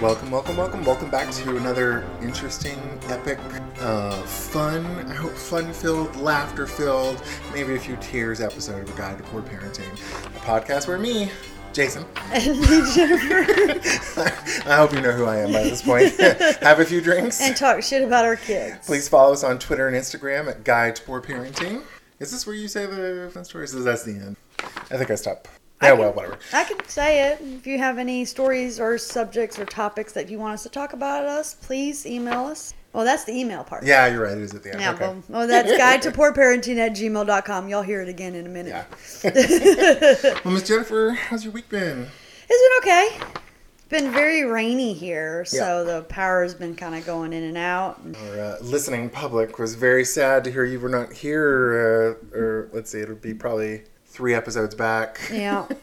Welcome, welcome, welcome, welcome back to another interesting, epic, uh, fun, I hope fun filled, laughter filled, maybe a few tears episode of A Guide to Poor Parenting, a podcast where me, Jason, Jennifer, I hope you know who I am by this point, have a few drinks. and talk shit about our kids. Please follow us on Twitter and Instagram at Guide to Poor Parenting. Is this where you say the fun stories? Is that's the end? I think I stopped. Yeah, well, whatever. I can say it. If you have any stories or subjects or topics that you want us to talk about us, please email us. Well, that's the email part. Yeah, you're right. It is at the end. Yeah, okay. well, well, that's guide to poor parenting at gmail.com. You'll hear it again in a minute. Yeah. well, Miss Jennifer, how's your week been? It's been okay. It's been very rainy here, so Yeah. the power's been kind of going in and out. Our uh, listening public was very sad to hear you were not here. Uh, or let's see, it'll be probably three episodes back. Yeah.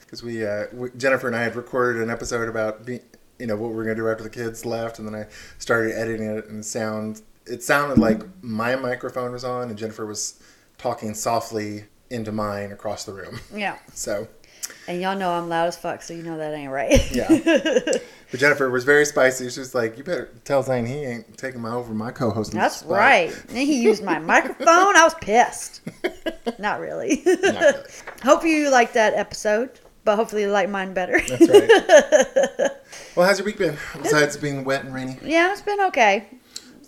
Because we, uh, we, Jennifer and I had recorded an episode about be, you know what we are gonna do after the kids left, and then I started editing it and sound. It sounded like my microphone was on, and Jennifer was talking softly into mine across the room. Yeah. So And y'all know I'm loud as fuck, so you know that ain't right. Yeah. But Jennifer was very spicy. She was like, "You better tell Zane he ain't taking my over my co-host." That's right. And he used my microphone. I was pissed. Not really. Not really. Hope you liked that episode, but hopefully you like mine better. That's right. well, how's your week been besides being wet and rainy? yeah, it's been okay.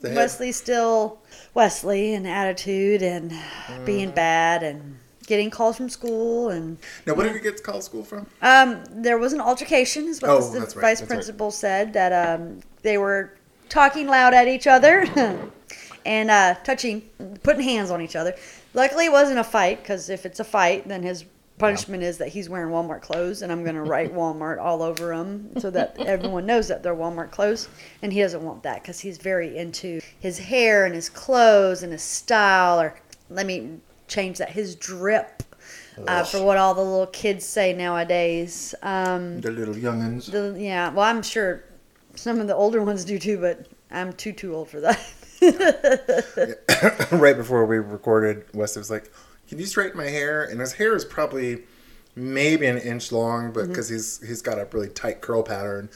Wesley's still Wesley and attitude and Mm. being bad and getting calls from school and Now, what did you get to call school from? um, there was an altercation is what Oh, the right, vice that's right. principal said that um, they were talking loud at each other and uh, touching putting hands on each other luckily it wasn't a fight because if it's a fight then his punishment is that he's wearing walmart clothes and i'm going to write walmart all over him so that everyone knows that they're walmart clothes and he doesn't want that because he's very into his hair and his clothes and his style or let me change that his drip uh, for what all the little kids say nowadays. Um, The little youngins. the, yeah, well, I'm sure some of the older ones do too, but I'm too too old for that. right before we recorded, Wesley was like, "Can you straighten my hair?" And his hair is probably maybe an inch long, but because he's he's got a really tight curl pattern,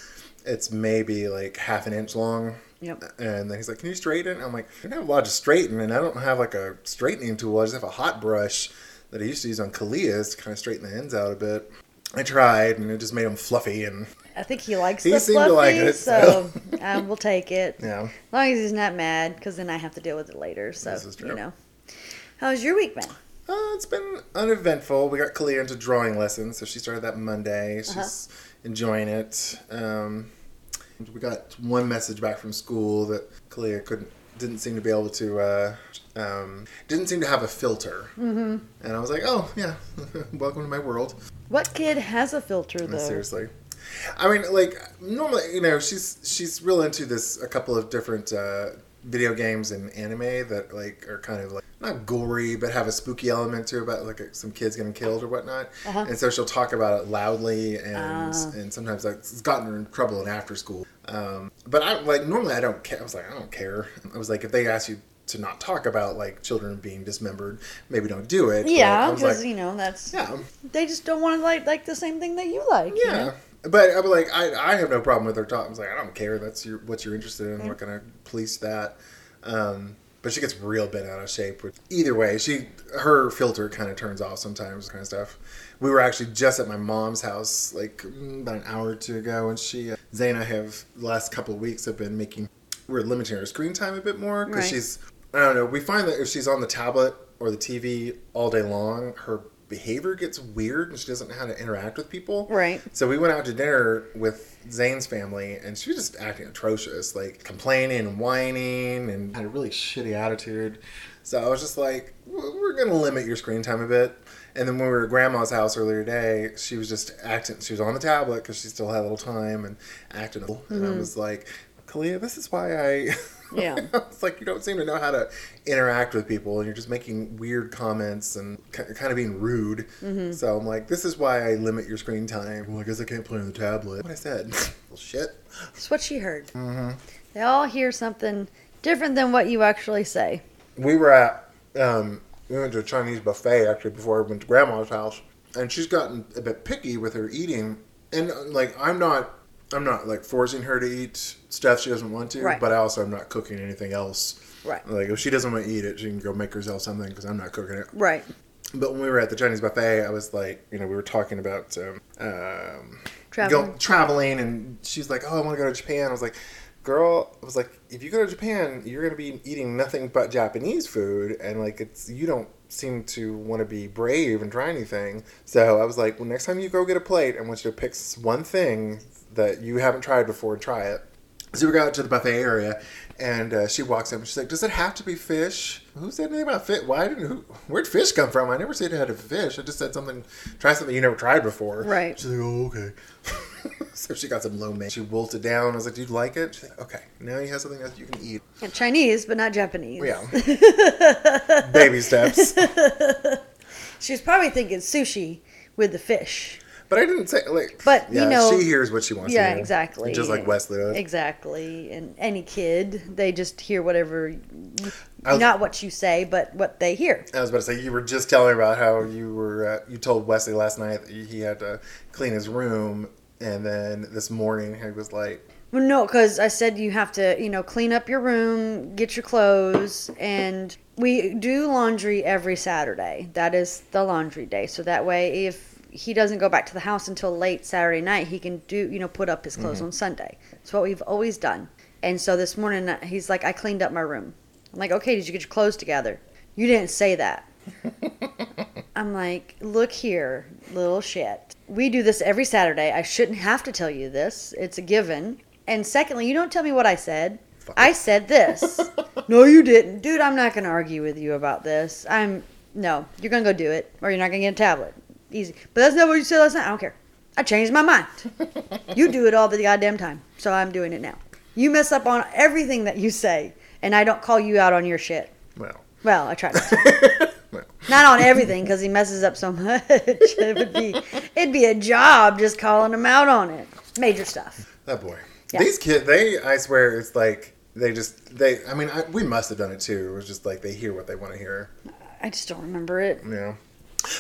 it's maybe like half an inch long. Yep. And then he's like, "Can you straighten?" I'm like, "I don't have a lot to straighten, and I don't have like a straightening tool. I just have a hot brush that I used to use on Kalias to kind of straighten the ends out a bit." I tried, and it just made them fluffy, and I think he likes He the seemed fluffy, to like it, so um, we'll take it. yeah. As long as he's not mad, because then I have to deal with it later. So This is true. you know, how's your week been? Uh, it's been uneventful. We got Kalia into drawing lessons, so she started that Monday. She's Uh-huh. enjoying it. Um, we got one message back from school that Kalia couldn't, didn't seem to be able to, uh, um, didn't seem to have a filter. Mm-hmm. And I was like, oh yeah, welcome to my world. What kid has a filter though? Seriously. I mean, like normally, you know, she's she's real into this. A couple of different uh, video games and anime that like are kind of like not gory, but have a spooky element to it about like some kids getting killed or whatnot. Uh-huh. And so she'll talk about it loudly, and Ah. and sometimes like, it's gotten her in trouble in after school. Um, but I like normally I don't care. I was like I don't care. I was like if they ask you to not talk about like children being dismembered, maybe don't do it. Yeah, because like, you know that's yeah. they just don't want to like like the same thing that you like. you Yeah. know? But I'm like, I, I have no problem with her talking. I was like, I don't care. That's your what you're interested in. I'm not gonna police that. Um, but she gets real bent out of shape. With, either way, she her filter kind of turns off sometimes, kind of stuff. We were actually just at my mom's house like mm, about an hour or two ago, and she, uh, Zay and I have the last couple of weeks have been making we're limiting her screen time a bit more because Right. she's I don't know. We find that if she's on the tablet or the TV all day long, her behavior gets weird and she doesn't know how to interact with people. Right. So we went out to dinner with Zane's family, and she was just acting atrocious, like complaining and whining, and had a really shitty attitude. So I was just like, "We're gonna limit your screen time a bit." And then when we were at Grandma's house earlier today, she was just acting. She was on the tablet because she still had a little time and acting. little. And I mm-hmm. was like, "Kalia, this is why I." Yeah. it's like you don't seem to know how to interact with people, and you're just making weird comments and kind of being rude. So I'm like, this is why I limit your screen time. Well, I guess I can't play on the tablet. What I said. well, shit. That's what she heard. They all hear something different than what you actually say. We were at, um, we went to a Chinese buffet actually before I went to Grandma's house, and she's gotten a bit picky with her eating. And uh, like, I'm not I'm not like forcing her to eat stuff she doesn't want to, Right. but I also I'm not cooking anything else. Right. Like if she doesn't want to eat it, she can go make herself something because I'm not cooking it. Right. But when we were at the Chinese buffet, I was like, you know, we were talking about um, um, Traveling. Go, traveling, and she's like, "Oh, I want to go to Japan." I was like, "Girl," I was like, "If you go to Japan, you're gonna be eating nothing but Japanese food, and like it's you don't seem to want to be brave and try anything." So I was like, "Well, next time you go get a plate, I want you to pick one thing that you haven't tried before and try it." So we got to the buffet area, and uh, she walks up and she's like, "Does it have to be fish? Who said anything about fish? Why didn't who? Where'd fish come from? I never said it had a fish. I just said something. Try something you never tried before." Right. She's like, "Oh, okay." so she got some lo mein. She wolfed it down. I was like, "Do you like it?" She's like, "Okay, now you have something that you can eat." Chinese, but not Japanese. Yeah. Baby steps. She was probably thinking sushi with the fish. But I didn't say like. But, you yeah, know- she hears what she wants. Yeah, to hear. Yeah, exactly. Just like Wesley does. Exactly. And any kid, they just hear whatever, was- not what you say, but what they hear. I was about to say you were just telling about how you were uh, you told Wesley last night that he had to clean his room, and then this morning he was like, Well, no, because I said you have to, you know, clean up your room, get your clothes, and we do laundry every Saturday. That is the laundry day. So that way, if he doesn't go back to the house until late Saturday night, he can do, you know, put up his clothes on Sunday. It's what we've always done. And so this morning, uh, he's like, I cleaned up my room. I'm like, okay, did you get your clothes together? You didn't say that. I'm like, look here, little shit. We do this every Saturday. I shouldn't have to tell you this. It's a given. And secondly, you don't tell me what I said. I said this. no, you didn't. Dude, I'm not going to argue with you about this. I'm, no, you're going to go do it or you're not going to get a tablet. Easy. But that's not what you said last night. I don't care. I changed my mind. you do it all the goddamn time. So I'm doing it now. You mess up on everything that you say, and I don't call you out on your shit. well, Well, I try not to. well, Not on everything because he messes up so much. it would be it'd be a job just calling him out on it. Major stuff. that boy. Yeah. These kids, they I swear it's like they just they. I mean, I, we must have done it too. It was just like they hear what they want to hear. I just don't remember it. Yeah.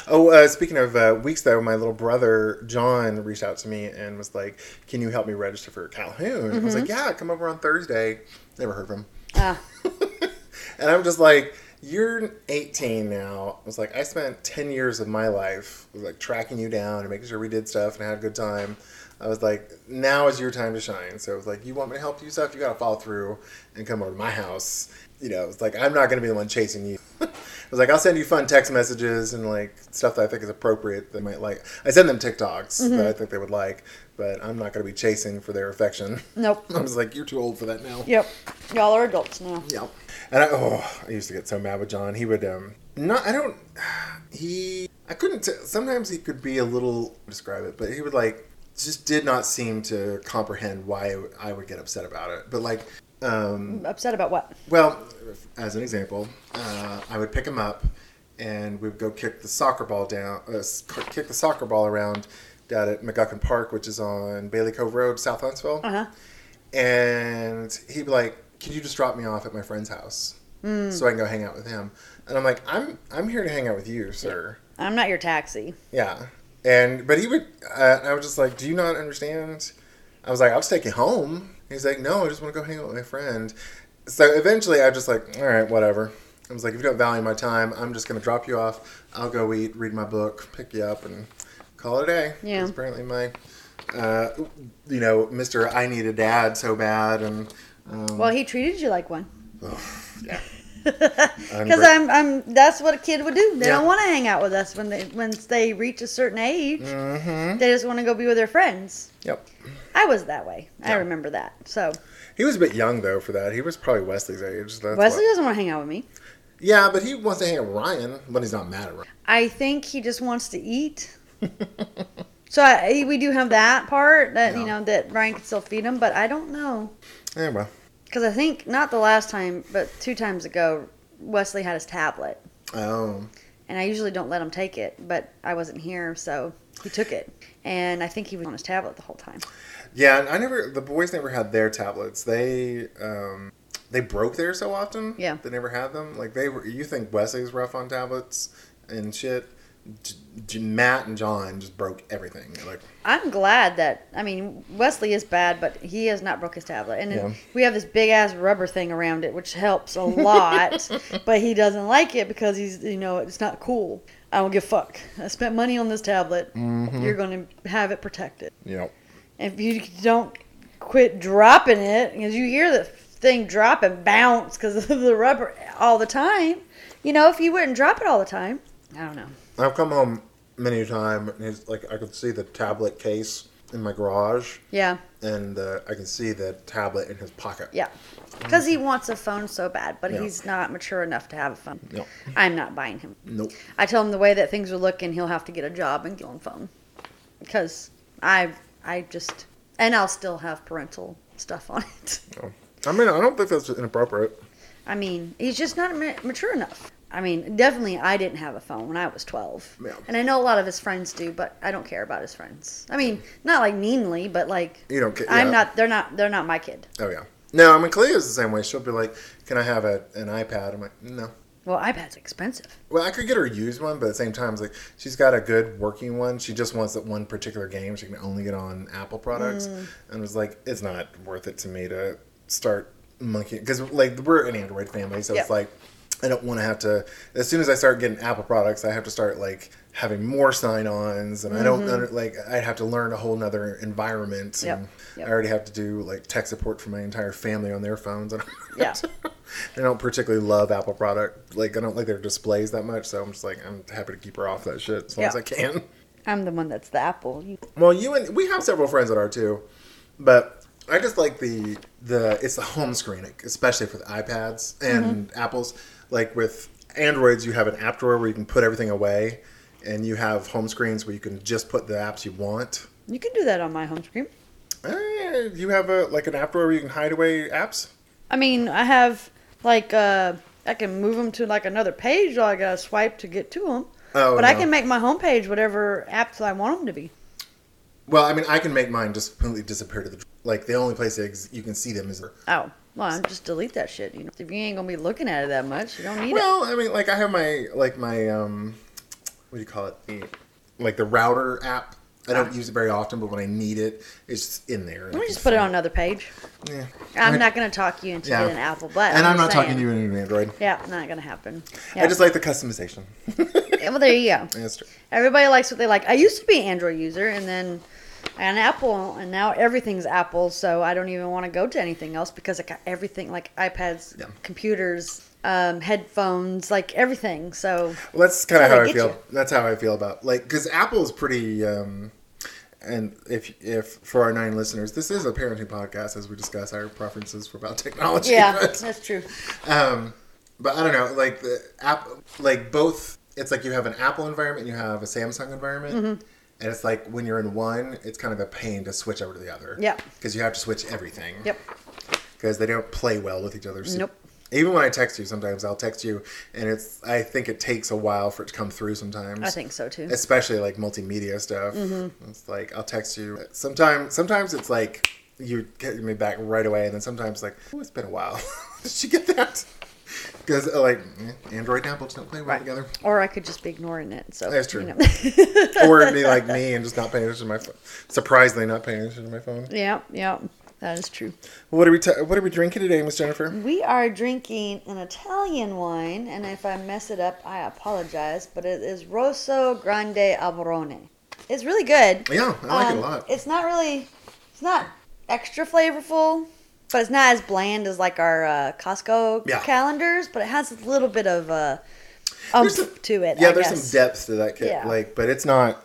Oh, uh, speaking of uh, weeks though, my little brother John reached out to me and was like, "Can you help me register for Calhoun?" I was like, Mm-hmm. "Yeah, come over on Thursday." Never heard from him. Ah, and I'm just like, "You're 18 now." I was like, "I spent 10 years of my life was like tracking you down and making sure we did stuff and had a good time." I was like, "Now is your time to shine." So it was like, "You want me to help you stuff? You got to follow through and come over to my house." You know, it's like I'm not going to be the one chasing you. I was like, I'll send you fun text messages and like stuff that I think is appropriate. They might like. I send them TikToks that I think they would like, but I'm not going to be chasing for their affection. nope. I was like, you're too old for that now. Yep. Y'all are adults now. Yep. And I, oh, I used to get so mad with John. He would, um, not, I don't, he, I couldn't, t- sometimes he could be a little, describe it, but he would like, just did not seem to comprehend why I would get upset about it. But like, um, Upset about what? well, as an example, uh, I would pick him up and we'd go kick the soccer ball down, uh, kick the soccer ball around down at McGucken Park, which is on Bailey Cove Road, South Huntsville Uh huh. and he'd be like, "Can you just drop me off at my friend's house so I can go hang out with him?" And I'm like, "I'm I'm here to hang out with you, sir." I'm not your taxi. Yeah, and but he would. Uh, I was just like, "Do you not understand?" I was like, "I'll just take you home." He's like, "No, I just want to go hang out with my friend." So eventually, I was just like, "All right, whatever." I was like, "If you don't value my time, I'm just gonna drop you off. I'll go eat, read my book, pick you up, and call it a day." Yeah. 'Cause apparently, my, uh, you know, Mister, I need a dad so bad, and um, Well, he treated you like one. yeah. Because I'm, I'm. That's what a kid would do. They Yeah. don't want to hang out with us when they, once they reach a certain age. Mm-hmm. They just want to go be with their friends. Yep. I was that way. I remember that. So He was a bit young though for that. He was probably Wesley's age. That's Wesley why- doesn't want to hang out with me. Yeah, but he wants to hang out with Ryan but he's not mad at Ryan. I think he just wants to eat. So I, we do have that part that you know that Ryan can still feed him, but I don't know Yeah, well. Because I think not the last time, but two times ago, Wesley had his tablet, Oh. and I usually don't let him take it, but I wasn't here, so he took it, and I think he was on his tablet the whole time. Yeah, and I never. The boys never had their tablets. They um, they broke theirs so often. Yeah. They never had them. Like they were. You think Wesley's rough on tablets and shit, Matt and John just broke everything. Like, I'm glad that I mean Wesley is bad, but he has not broke his tablet, and Yeah. we have this big ass rubber thing around it, which helps a lot. but he doesn't like it because he's you know it's not cool. I don't give a fuck. I spent money on this tablet. Mm-hmm. You're going to have it protected. know, If you don't quit dropping it, because you hear the thing drop and bounce because of the rubber all the time. You know, if you wouldn't drop it all the time, I don't know. I've come home many a time and it's like I could see the tablet case in my garage Yeah, and uh, I can see the tablet in his pocket. yeah. Because he wants a phone so bad, but Yeah. he's not mature enough to have a phone. No. I'm not buying him. Nope. I tell him the way that things are looking, he'll have to get a job and get on phone. Because I, I just, and I'll still have parental stuff on it. No. I mean, I don't think that's inappropriate. I mean, he's just not mature enough. I mean, definitely, I didn't have a phone when I was 12. Yeah. And I know a lot of his friends do, but I don't care about his friends. I mean, not like meanly, but like, You don't ca- I'm yeah. not, they're not, they're not my kid. Oh yeah. No, I mean Kalia's the same way. She'll be like, "Can I have a, an iPad?" I'm like, "No." Well, iPad's expensive. Well, I could get her a used one, but at the same time, it's like she's got a good working one. She just wants that one particular game she can only get on Apple products, Mm. and was like, it's not worth it to me to start monkeying because like we're an Android family, so Yep. it's like I don't want to have to. As soon as I start getting Apple products, I have to start like having more sign-ons, and I don't under, like. I'd have to learn a whole nother environment. Mm-hmm. Yep. And Yep. I already have to do like tech support for my entire family on their phones. and Yeah. I don't particularly love Apple product. Like I don't like their displays that much, so I'm just like I'm happy to keep her off that shit as long Yeah. as I can. I'm the one that's the Apple. You, Well, you and we have several friends that are too, but I just like the the it's the home screen, especially for the iPads and Mm-hmm. Apples. Like with Androids, you have an app drawer where you can put everything away, and you have home screens where you can just put the apps you want. you can do that on my home screen. Eh, you have a like an app drawer where you can hide away apps. I mean, I have like uh, I can move them to like another page. Or I gotta swipe to get to them. Oh, but I can make my homepage whatever apps I want them to be. Well, I mean, I can make mine just completely disappear to the like the only place ex- you can see them is Oh, well, just delete that shit. You know, if you ain't gonna be looking at it that much, you don't need it. Well, I mean, like I have my like my um, what do you call it? The like the router app. I don't Ah. use it very often, but when I need it, it's in there. Let me just put it on another page. Yeah. I'm I- not gonna talk you into Yeah. an Apple, but And I'm, just not talking to you into an Android. Yeah, not gonna happen. I just like the customization. Yeah, well, there you go. That's true. Everybody likes what they like. I used to be an Android user, and then an Apple, and now everything's Apple. So I don't even want to go to anything else because I got everything like iPads, Yeah. computers, um, headphones, like everything. So Well, that's kind of how how I feel. you. That's how I feel about like because Apple is pretty. um and if if for our nine listeners, this is a parenting podcast as we discuss our preferences for about technology. yeah, but- that's true. Um, but I don't know, like the app, like both. It's like you have an Apple environment, you have a Samsung environment, Mm-hmm. And it's like when you're in one, it's kind of a pain to switch over to the other. Yeah. because you have to switch everything. Yep. Because they don't play well with each other. So- Nope. Even when I text you, sometimes I'll text you, and it's. I think it takes a while for it to come through. Sometimes I think so too. especially like multimedia stuff. Mm-hmm. It's like I'll text you. Sometimes, sometimes it's like you get me back right away, and then sometimes like, oh, it's been a while. Did you get that? Because like eh, Android and Apple just don't play well Right. together. Or I could just be ignoring it. So That's true. You know. or it'd be like me and just not paying attention to my phone. Surprisingly, not paying attention to my phone. yeah, yeah, that is true. What are we? ta what are we drinking today, Miss Jennifer? We are drinking an Italian wine, and if I mess it up, I apologize. But it is Rosso Grande Alberone. It's really good. Yeah, I like it a Um, lot. It's not really, it's not extra flavorful, but it's not as bland as like our uh, Costco Yeah. calendars. But it has a little bit of uh, umph some- to it. Yeah, I there's guess. some depth to that kit. Yeah. Like, but it's not.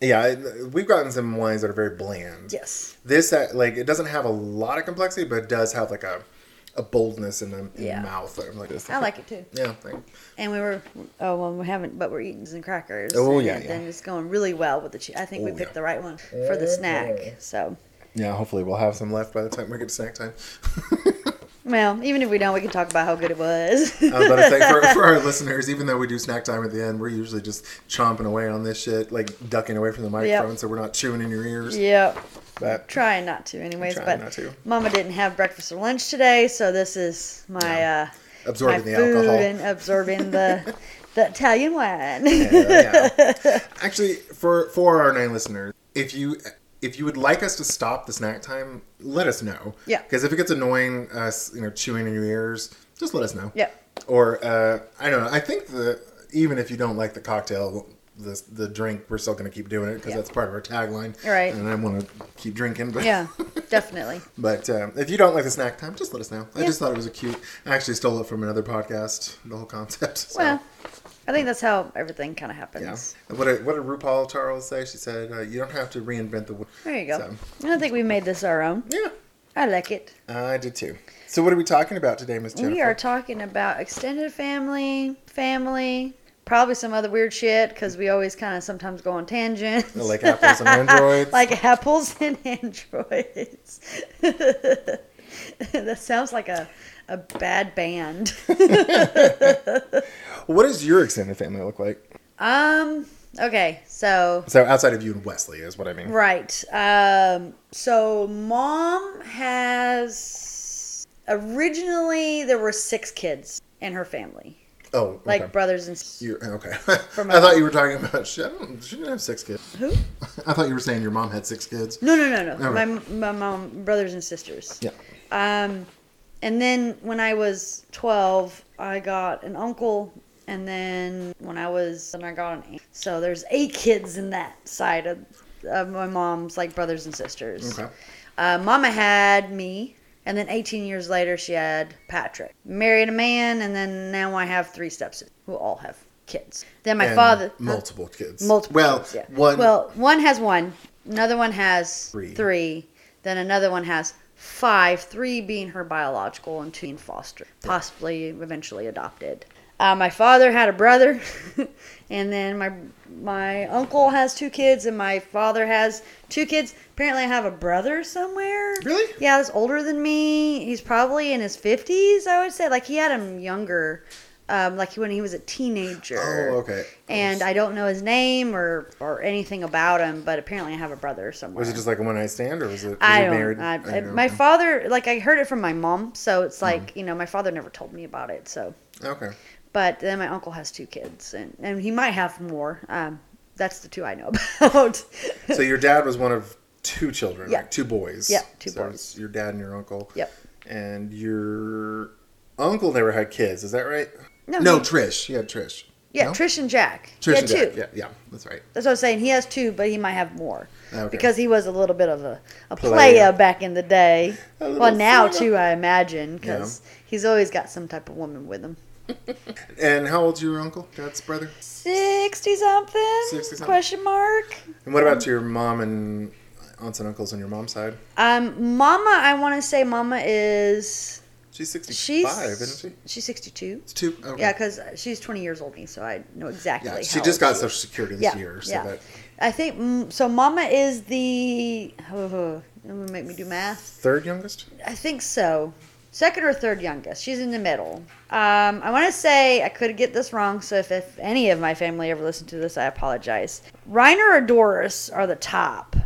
Yeah, we've gotten some wines that are very bland. Yes. This uh, like it doesn't have a lot of complexity, but it does have like a a boldness in the, in Yeah. the mouth. Like, this. I like it too. Yeah. Like, And we were, oh well, we haven't, but we're eating some crackers. Oh, yeah, and yeah. it's going really well with the cheese. I think we Oh, picked yeah. the right one for the snack. So, yeah. Hopefully, we'll have some left by the time we get to snack time. well, even if we don't, we can talk about how good it was. I was about to say for, for our listeners, even though we do snack time at the end, we're usually just chomping away on this shit, like ducking away from the microphone, so we're not chewing in your ears. yep. But Trying not to, anyways. Trying but not to. Mama didn't have breakfast or lunch today, so this is my uh, Absorbing my the food alcohol. and absorbing the the Italian wine. Yeah, yeah. Actually, for for our nine listeners, if you if you would like us to stop the snack time, let us know. Yeah. Because if it gets annoying, us you know chewing in your ears, just let us know. Yeah. Or uh, I don't know. I think the even if you don't like the cocktail, the the drink, we're still going to keep doing it because Yeah. that's part of our tagline. Right. And I want to keep drinking. But yeah, definitely. But um, if you don't like the snack time, just let us know. I just thought it was a cute. I actually stole it from another podcast. The whole concept. So. Well, I think that's how everything kind of Yeah. happens. What did, what did RuPaul Charles say? She said, uh, "You don't have to reinvent the wheel." There you go. So, I think we made this our own. yeah, I like it. I did too. So, what are we talking about today, Miss Jennifer? We are talking about extended family, family, probably some other weird shit because we always kind of sometimes go on tangents. like apples and androids. like apples and androids. that sounds like a, a bad band. what does your extended family look like? um. Okay. So So, outside of you and Wesley, is what I mean. Right. Um, so mom has originally there were six kids in her family, Oh, like brothers and You're, okay. I thought you were talking about. She, I don't, she didn't have six kids. who? I thought you were saying your mom had six kids. No, no, no, no. All My my mom brothers and sisters. Yeah. Um, and then when I was twelve, I got an uncle, and then when I was, then I got an aunt. So there's eight kids in that side of, of my mom's like brothers and sisters. Okay. Uh, Mama had me, and then 18 years later, she had Patrick. Married a man, and then now I have three stepsisters who all have kids. Then my And father. multiple kids. Multiple Well, kids, yeah. one. Well, one has one, another one has Three. three, then another one has five, three being her biological and two being foster, possibly eventually adopted. Uh, my father had a brother, and then my my uncle has two kids, and my father has two kids. Apparently, I have a brother somewhere. Really? Yeah, he's older than me. He's probably in his fifties. I would say, like he had him younger, um, like when he was a teenager oh, okay. and I don't know his name or or anything about him, but apparently I have a brother somewhere. Was it just like a one night stand, or was it? Was I don't. married? I, I don't my know. father, like I heard it from my mom, so it's Mm-hmm. like you know my father never told me about it. So, Okay. but then my uncle has two kids, and and he might have more. Um, that's the two I know about. So your dad was one of two children, Yeah. right? Two boys. Yeah, two So boys. Your dad and your uncle. Yep. And your uncle never had kids. Is that right? No, No, he- Trish. Had Trish. yeah, No? Trish and Jack. Trish and two. Jack. Yeah, yeah, that's right. That's what I was saying. He has two, but he might have more. Okay. Because he was a little bit of a, a Player. player back in the day. Well, now too, I imagine, because he's always got some type of woman with him. And how old's your uncle? Dad's brother? Sixty something? 60-something. Question mark. And what about your mom and aunts and uncles on your mom's side? Um, Mama, I want to say Mama is She's 65, she's isn't she? She's sixty-two. It's two. Okay. Yeah, because she's twenty years older than me, so I know exactly. Yeah, she just got she Social. Security this Yeah, year. So yeah. that I think mm, so. Mama is the. Oh, oh, make me do math. third youngest? I think so. Second or third youngest. She's in the middle. Um, I want to say I could get this wrong, so if, if any of my family ever listened to this, I apologize. Reiner or Doris are the top,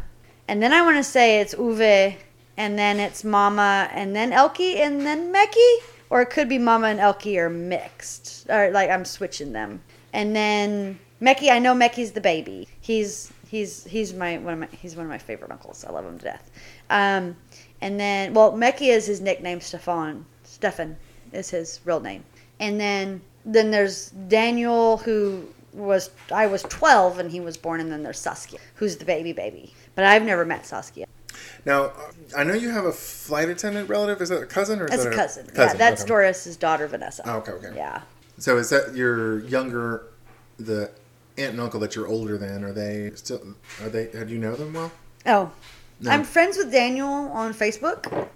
and then I want to say it's Uwe, and then it's Mama, and then Elke, and then Meki, or it could be Mama and Elke are mixed, or like I'm switching them, and then Meki. I know Meki's the baby. He's he's he's my one of my he's one of my favorite uncles. I love him to death. Um, and then, well, Meki is his nickname. Stefan. Stefan is his real name. And then, then there's Daniel, who was I was 12 and he was born, and then there's Saskia, who's the baby baby. But I've never met Saskia. Now, uh, I know you have a flight attendant relative. Is that a cousin or is That's a that cousin. Yeah, that's okay. Doris's daughter, Vanessa. Oh, okay, okay. Yeah. So is that your younger, the aunt and uncle that you're older than? Are they still? Are they? How do you know them well? Oh, No. I'm friends with Daniel on Facebook,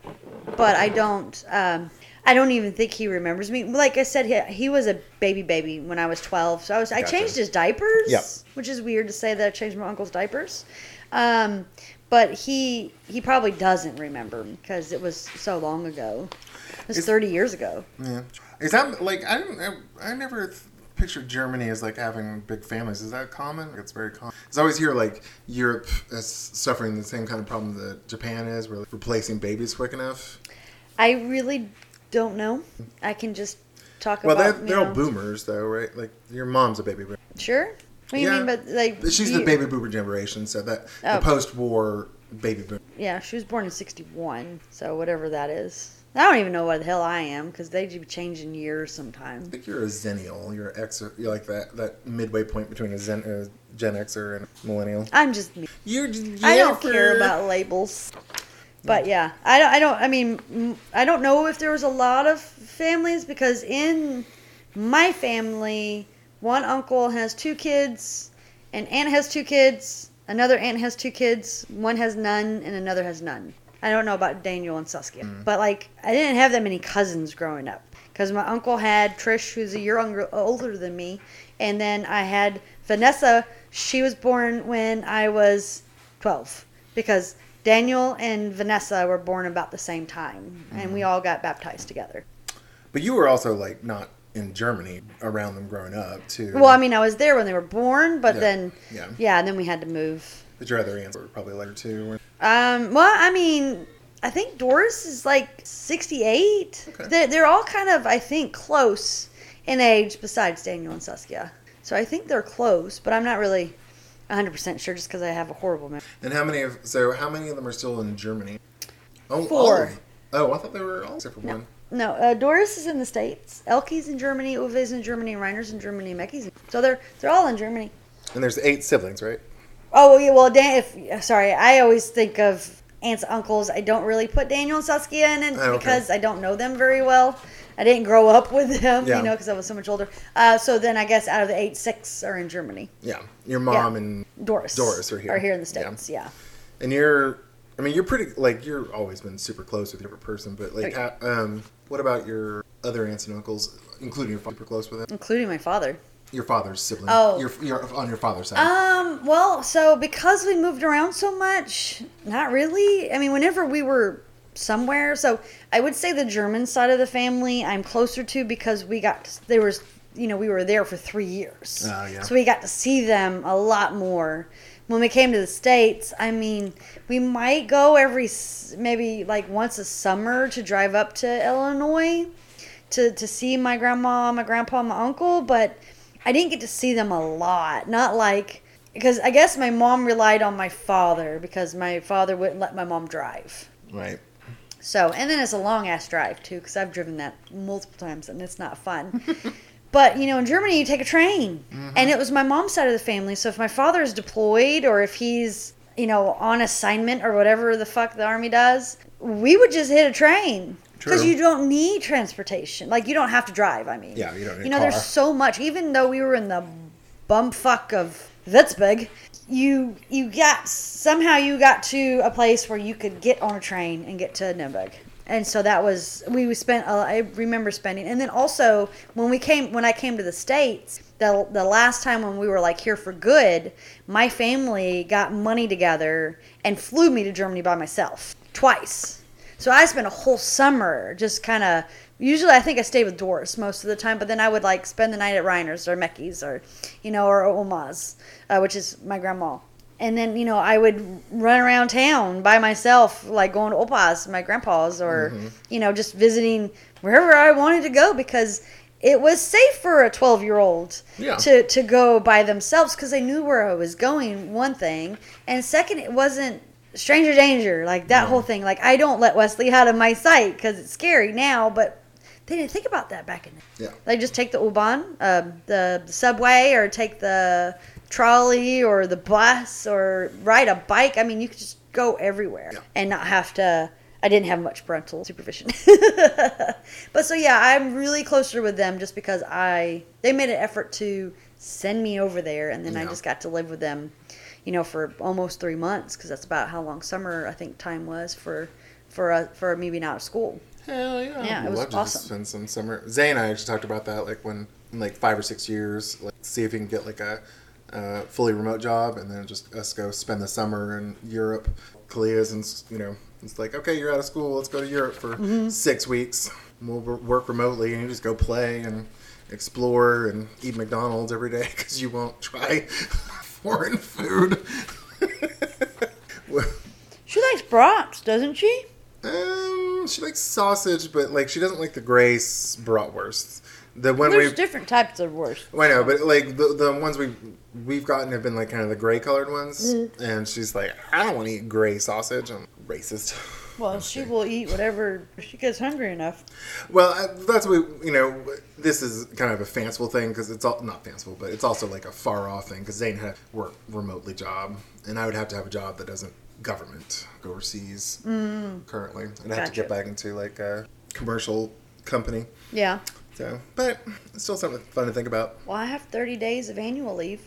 but I don't. Um, I don't even think he remembers me. Like I said, he, he was a baby baby when I was 12, so I was I changed his diapers. Yep. Which is weird to say that I changed my uncle's diapers. Um, but he he probably doesn't remember because it was so long ago. It was Is- 30 years ago. Yeah. Is that like I didn't? I, I never th- pictured Germany as like having big families. Is that common? It's very common. 'Cause I always hear like Europe is suffering the same kind of problem that Japan is, where like, replacing babies quick enough. I really don't know. I can just talk about it. Well, they're, they're all boomers, though, right? Like your mom's a baby boomer. Sure. What do you Yeah. mean? But like, She's you- the baby boomer generation, so that Oh. the post-war baby boom. Yeah, she was born in '61, so whatever that is. I don't even know what the hell I am because they do change in years sometimes. I think you're a Zennial. You're an X. You're like that that midway point between a Zen, uh, Gen Xer and a millennial. I'm just me. You're. I don't care about labels. But yeah, I don't. I don't. I mean, I don't know if there was a lot of families because in my family, one uncle has two kids, an aunt has two kids, another aunt has two kids, one has none, and another has none. I don't know about Daniel and Saskia, mm. but like I didn't have that many cousins growing up because my uncle had Trish, who's a year older than me, and then I had Vanessa. She was born when I was 12 because Daniel and Vanessa were born about the same time, and we mm. all got baptized together. But you were also like not in Germany around them growing up too. Well, I mean, I was there when they were born, but Yeah. then Yeah. yeah, and then we had to move. But your other aunts were probably later too. Um, well, I mean, I think Doris is like 68. Okay. They're, they're all kind of, I think, close in age besides Daniel and Saskia. So I think they're close, but I'm not really 100% sure just because I have a horrible memory. And how many of so how many of them are still in Germany? Oh, all Four. of them. Oh, I thought they were all except for No. one. No, uh, Doris is in the States. Elke's in Germany. Uwe's in Germany. Reiner's in Germany. Mecky's in So they're, they're all in Germany. And there's eight siblings, right? Oh yeah, well, Dan. If sorry, I always think of aunts, uncles. I don't really put Daniel and Saskia in it Oh, okay. because I don't know them very well. I didn't grow up with them, Yeah. you know, because I was so much older. Uh, so then I guess out of the eight, six are in Germany. Yeah, your mom and Doris. Doris are here. Are here in the states. Yeah. and you're. I mean, you're pretty like you're always been super close with your person, but like, Oh, how, um, what about your other aunts and uncles, including your father? Super close with him. including my father. Your father's sibling. Oh. your, your on your father's side. Um. Well, so because we moved around so much, not really. I mean, whenever we were somewhere, so I would say the German side of the family I'm closer to because we got there was you know we were there for three years, Oh, yeah. so we got to see them a lot more. When we came to the states, I mean, we might go every maybe like once a summer to drive up to Illinois to to see my grandma, my grandpa, my uncle, but I didn't get to see them a lot. Not like because I guess my mom relied on my father because my father wouldn't let my mom drive. right. So, and then it's a long ass drive too because I've driven that multiple times and it's not fun. but you know, in Germany, you take a train, mm-hmm. and it was my mom's side of the family. So if my father is deployed or if he's you know on assignment or whatever the fuck the army does, we would just hit a train because you don't need transportation. Like you don't have to drive. I mean, Yeah, you don't need You know, there's so much. Even though we were in the bumfuck of Würzburg, you you got somehow you got to a place where you could get on a train and get to Nuremberg. And so that was we spent. Uh, I remember spending, and then also when we came when I came to the states, the the last time when we were like here for good, my family got money together and flew me to Germany by myself twice. So I spent a whole summer just kind of. Usually, I think I stayed with Doris most of the time, but then I would like spend the night at Reiner's or Mecky's or, you know, or Oma's, uh, which is my grandma. And then, you know, I would run around town by myself, like going to Opa's, my grandpa's, or, you know, just visiting wherever I wanted to go because it was safe for a 12 year old Yeah. to, to go by themselves because they knew where I was going, one thing. And second, it wasn't stranger danger, like that whole thing. Like, I don't let Wesley out of my sight because it's scary now, but they didn't think about that back in the Yeah. They just take the U-Bahn, um, the subway, or take the trolley or the bus or ride a bike. I mean, you could just go everywhere Yeah. and not have to. I didn't have much parental supervision, but so yeah, I'm really closer with them just because I they made an effort to send me over there, and then I just got to live with them, you know, for almost three months because that's about how long summer I think time was for for uh, for me being out of school. Hell yeah! Yeah, it I'd was love awesome. just spend some summer. Zay and I actually talked about that, like when in like five or six years, like see if you can get like a uh, fully remote job, and then just us go spend the summer in Europe. Kalia's and you know, it's like okay, you're out of school, let's go to Europe for Mm-hmm. six weeks. We'll work remotely, and you just go play and explore and eat McDonald's every day because you won't try foreign food. She likes brats, doesn't she? Um, she likes sausage, but like she doesn't like the Grace bratwurst. The one There's we different types of. Well, I know, but like the, the ones we we've gotten have been like kind of the gray colored ones, mm-hmm. and she's like, I don't want to eat gray sausage. I'm racist. Well, she will eat whatever she gets hungry enough. Well, that's what you know. This is kind of a fanciful thing because it's all not fanciful, but it's also like a far off thing because Zane had to work remotely job, and I would have to have a job that doesn't government go overseas mm. currently. and I'd have to get back into like a commercial company. Yeah. So, but it's still something fun to think about. Well, I have 30 days of annual leave.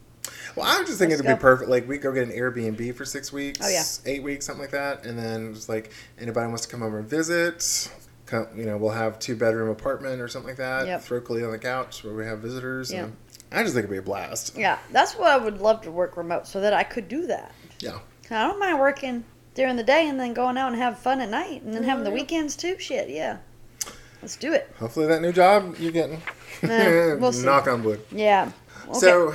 Well, I was just thinking Let's it'd be perfect. Like we go get an Airbnb for six weeks, Oh, yeah. eight weeks, something like that, and then just like anybody wants to come over and visit. Come, you know, we'll have two bedroom apartment or something like that. Yep. Throw Khalil on the couch where we have visitors. Yeah. I just think it'd be a blast. Yeah, that's what I would love to work remote so that I could do that. Yeah. I don't mind working during the day and then going out and have fun at night and then having the weekends too. Shit, yeah. Let's do it. Hopefully that new job you're getting. Yeah, we'll. Knock on wood. Yeah. Okay. So,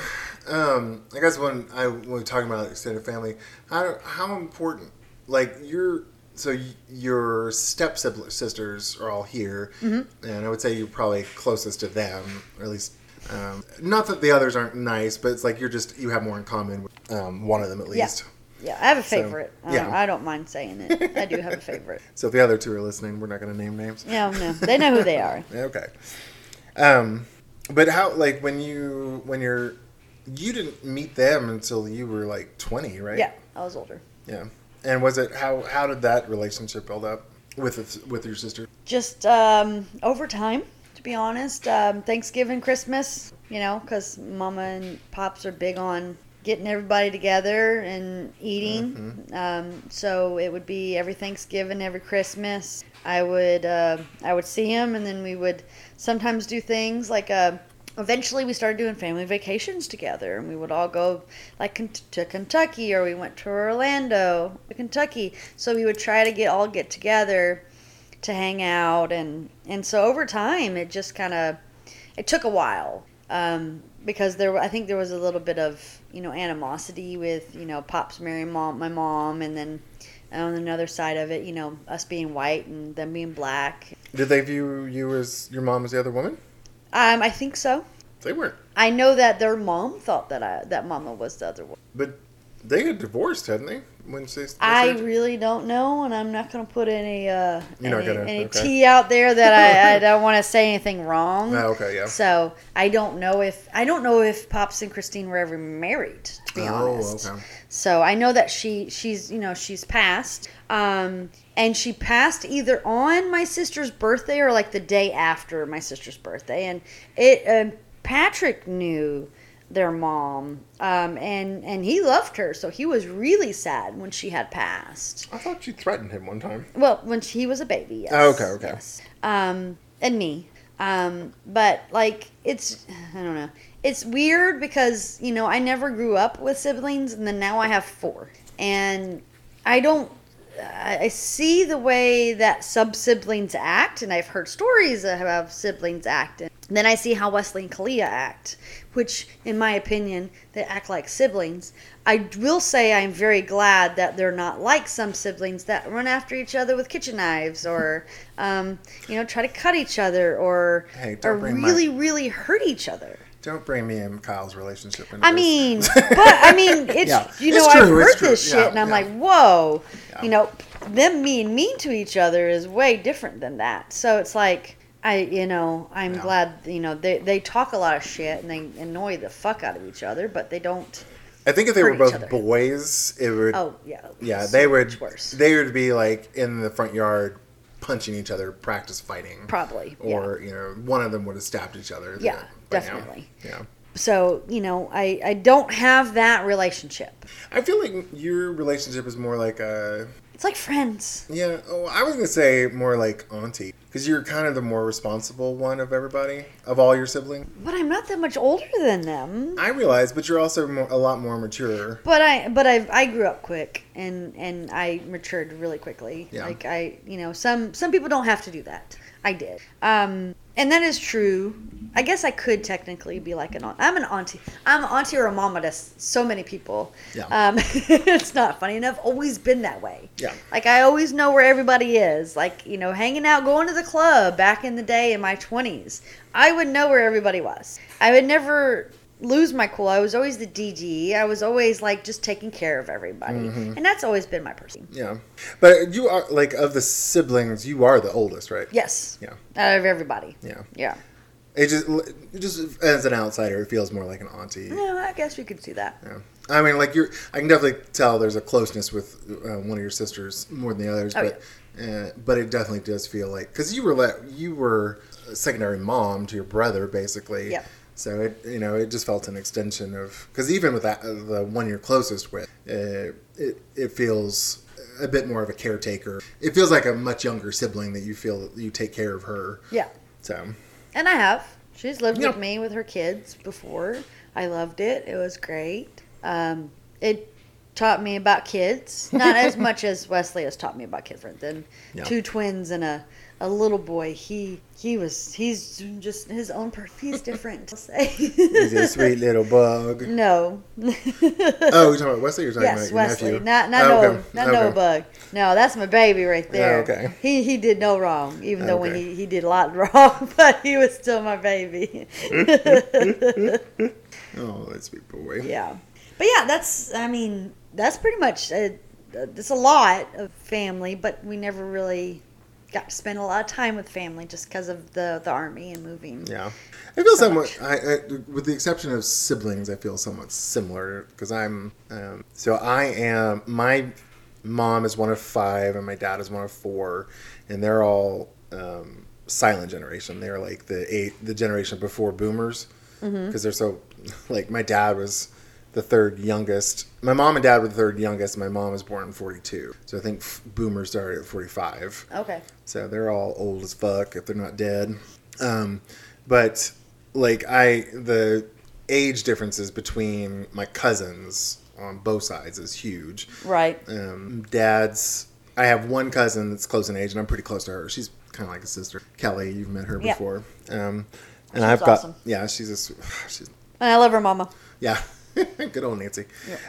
um, I guess when I when we're talking about extended family, how how important like your so y- your step sisters are all here, Mm-hmm. and I would say you're probably closest to them, or at least. Um, not that the others aren't nice, but it's like you're just you have more in common with um, one of them at least. yeah, Yeah, I have a so, favorite. I, yeah. don't, I don't mind saying it. I do have a favorite. So if the other two are listening, we're not going to name names. No, no, they know who they are. Okay. Um, but how like when you when you're you didn't meet them until you were like 20, right? Yeah, I was older. Yeah. And was it how how did that relationship build up with it- with your sister? Just um, over time, to be honest. Um, Thanksgiving, Christmas, you know, because Mama and Pops are big on getting everybody together and eating. Um, so it would be every Thanksgiving, every Christmas. I would uh, I would see him, and then we would sometimes do things like. Uh, Eventually, we started doing family vacations together, and we would all go like to Kentucky, or we went to Orlando, Kentucky. So we would try to get all get together to hang out and and so over time it just kind of it took a while um, because there I think there was a little bit of you know animosity with you know pops marrying mom my mom and then on another side of it you know us being white and them being black Did they view you as your mom as the other woman? Um, I think so They weren't. I know that their mom thought that I that mama was the other one But they got divorced, hadn't they? When she I really don't know, and I'm not going to put any uh, You're any, gonna- any okay. tea out there that I, I don't want to say anything wrong. Oh, okay, yeah. So I don't know if I don't know if Pops and Christine were ever married. To be Oh, honest. okay. So I know that she she's you know she's passed, um, and she passed either on my sister's birthday or like the day after my sister's birthday, and it um, Patrick knew their mom, um, and and he loved her, so he was really sad when she had passed. I thought you threatened him one time. Well, when she he was a baby, yes. Oh, okay, okay. Yes. Um, and me. Um, but like it's I don't know. It's weird because, you know, I never grew up with siblings and then now I have four. And I don't I see the way that sub siblings act, and I've heard stories of how siblings act. And then I see how Wesley and Kalia act, which, in my opinion, they act like siblings. I will say I'm very glad that they're not like some siblings that run after each other with kitchen knives, or um, you know, try to cut each other, or Hey, or bring my- really, really hurt each other. Don't bring me and Kyle's relationship into I this. mean, but I mean, it's Yeah. you It's know I've heard this shit, Yeah, and I'm yeah. like, whoa, you know, them being mean to each other is way different than that. So it's like I, you know, I'm Yeah. glad you know they they talk a lot of shit and they annoy the fuck out of each other, but they don't. I think if they were both boys, it would. Oh yeah, yeah, so they would. worse. They would be like in the front yard, punching each other, practice fighting. Probably, yeah. Or you know, one of them would have stabbed each other. Yeah, by now. definitely. Yeah. So you know, I I don't have that relationship. I feel like your relationship is more like a It's like friends. yeah. Oh, I was gonna say more like auntie because you're kind of the more responsible one of everybody of all your siblings. But I'm not that much older than them. I realize, but you're also more, a lot more mature. But I but I I grew up quick and and I matured really quickly. Yeah. Like I you know some some people don't have to do that. I did. Um and that is true. I guess I could technically be like an aunt. I'm an auntie. I'm an auntie or a mama to so many people. Yeah. Um, it's not funny, and I've always been that way. Yeah. Like I always know where everybody is. Like you know, hanging out, going to the club back in the day in my 20s. I would know where everybody was. I would never lose my cool. I was always the DD. I was always like just taking care of everybody, Mm-hmm. and that's always been my person. Yeah, but you are like of the siblings, you are the oldest, right? Yes. Yeah. Out of everybody. Yeah. Yeah. It just, it just as an outsider, it feels more like an auntie. Yeah, I guess we could see that. Yeah. I mean, like you're, I can definitely tell there's a closeness with uh, one of your sisters more than the others, Oh, but, uh, but it definitely does feel like because you were let, you were a secondary mom to your brother, basically. Yep. So it, you know, it just felt an extension of because even with that, uh, the one you're closest with, uh, it it feels a bit more of a caretaker. It feels like a much younger sibling that you feel you take care of her. Yeah. So And I have. She's lived Yeah. with me with her kids before. I loved it. It was great. Um, it taught me about kids, not as much as Wesley has taught me about kids. Than Yeah. two twins and a, a little boy. He he was he's just his own. Per- he's different. I'll say. he's a sweet little bug. no. Oh, you're talking about Wesley. You're talking yes, about your Wesley. nephew? Not not Oh, Noah. okay. Not Okay. Noah Bug. No, that's my baby right there. okay. He he did no wrong, even though when he, he did a lot wrong, but he was still my baby. Oh, that sweet boy. Yeah, but yeah, that's I mean that's pretty much uh, it's a lot of family, but we never really got to spend a lot of time with family just because of the the army and moving. Yeah, I feel So somewhat. I, I, with the exception of siblings, I feel somewhat similar because I'm. Um, so I am. My mom is one of five, and my dad is one of four, and they're all um, silent generation. They're like the eight, the generation before boomers, because they're so. Like my dad was the third youngest. My mom and dad were the third youngest. My mom was born in forty two, so I think f- boomers started at forty five. Okay. So they're all old as fuck if they're not dead. Um, but like I, the age differences between my cousins on both sides is huge. Right. Um, dad's, I have one cousin that's close in age, and I'm pretty close to her. She's kind of like a sister. Kelly, you've met her Yeah. before. Um, and She's I've got, awesome. yeah, she's a, she's And I love her mama. yeah, good old Nancy.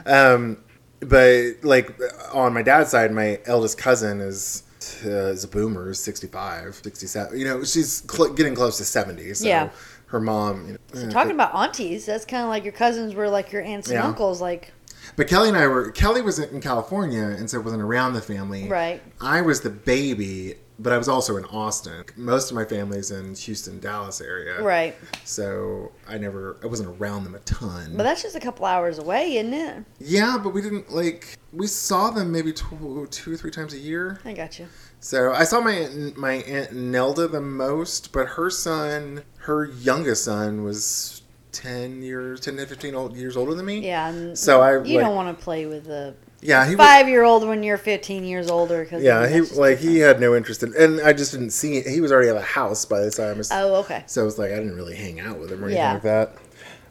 Um, but like on my dad's side, my eldest cousin is uh, is a boomer, is 65, 67. You know, she's cl- getting close to 70. So Yeah. her mom, you know, eh, Talking about aunties, that's kind of like your cousins were like your aunts and Yeah. uncles. Like, But Kelly and I were Kelly was in California and so wasn't around the family. Right. I was the baby, but I was also in Austin. Most of my family's in Houston, Dallas area. right. So I never I wasn't around them a ton. But that's just a couple hours away, isn't it? yeah, but we didn't like we saw them maybe two, two or three times a year. I got you. So I saw my aunt, my aunt Nelda the most, but her son, her youngest son, was ten years, ten to fifteen old, years older than me. Yeah. So I you like, don't want to play with a yeah he was, five year old when you're 15 years older. Cause yeah he like he had no interest in, and I just didn't see it. he was already at a house by the time. I was- Oh, okay. So it was like I didn't really hang out with him or anything Yeah. like that.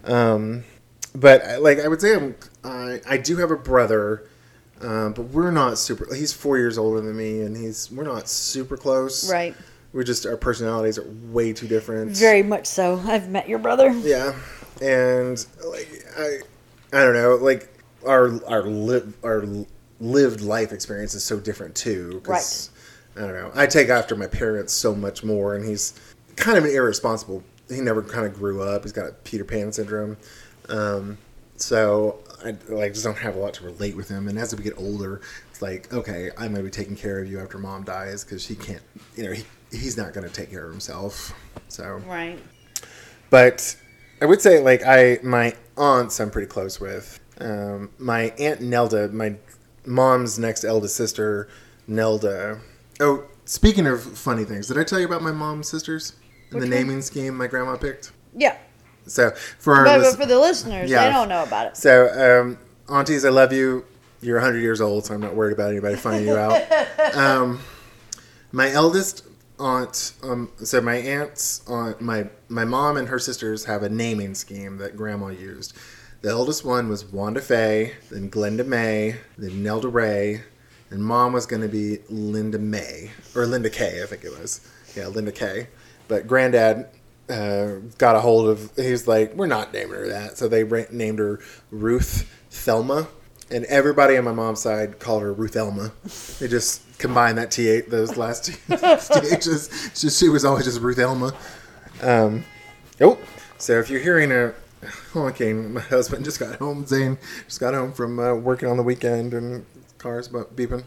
Um, but like I would say, I'm, I I do have a brother, um, but we're not super. He's four years older than me, and he's we're not super close. Right. We're just our personalities are way too different. Very much so. I've met your brother. Yeah, and like I, I don't know, like our our live our lived life experience is so different too. 'cause, I don't know. I take after my parents so much more, and he's kind of an irresponsible. He never kind of grew up. He's got a Peter Pan syndrome, um, so I like just don't have a lot to relate with him. And as we get older, it's like okay, I'm gonna be taking care of you after mom dies because she can't. You know, he, he's not gonna take care of himself. So Right. but I would say like I my aunts I'm pretty close with. Um, my aunt Nelda, my mom's next eldest sister, Nelda. Oh, speaking of funny things, did I tell you about my mom's sisters and the Which one? naming scheme my grandma picked? Yeah. So for our But, but for the listeners, Yeah. they don't know about it. so um, aunties, I love you. You're 100 years old, so I'm not worried about anybody finding you out. um, my eldest aunt, um, so my aunts, aunt, my my mom and her sisters have a naming scheme that Grandma used. The eldest one was Wanda Faye, then Glenda May, then Nelda Ray, and Mom was going to be Linda May or Linda Kay, I think it was. Yeah, Linda Kay. But Granddad uh, got a hold of. He was like, "We're not naming her that," so they ra- named her Ruth Thelma, and everybody on my mom's side called her Ruth Elma. They just combined that T8, those last two ths. She was always just Ruth Elma. Um, oh, so if you're hearing a honking, my husband just got home. Zane just got home from uh, working on the weekend, and cars beeping.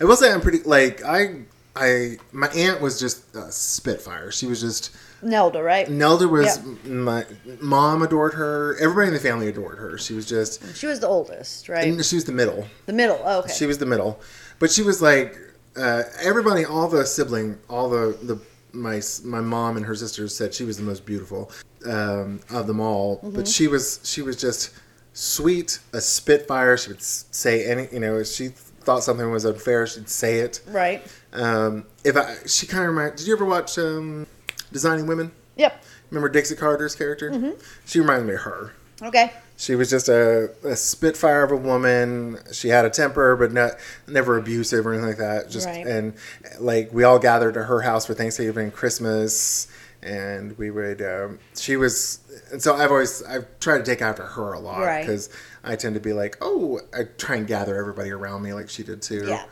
I will say I'm pretty like I I my aunt was just a spitfire. She was just Nelda, right? Nelda was Yep. my mom adored her. Everybody in the family adored her. She was just She was the oldest, right? she was the middle. the middle. Oh, okay. She was the middle, but she was like uh, everybody, all the sibling, all the the my my mom and her sisters said she was the most beautiful um, of them all. Mm-hmm. But she was she was just sweet, a spitfire. She would say any you know if she thought something was unfair, she'd say it. right. Um, if I she kind of reminded. Did you ever watch um, Designing Women? Yep. Remember Dixie Carter's character? Mm-hmm. She reminded me of her. Okay. She was just a, a spitfire of a woman. She had a temper, but not never abusive or anything like that. Just Right. and like we all gathered at her house for Thanksgiving, Christmas, and we would. Um, she was, so I've always I've tried to take after her a lot Right. because I tend to be like, oh, I try and gather everybody around me like she did too. Yeah.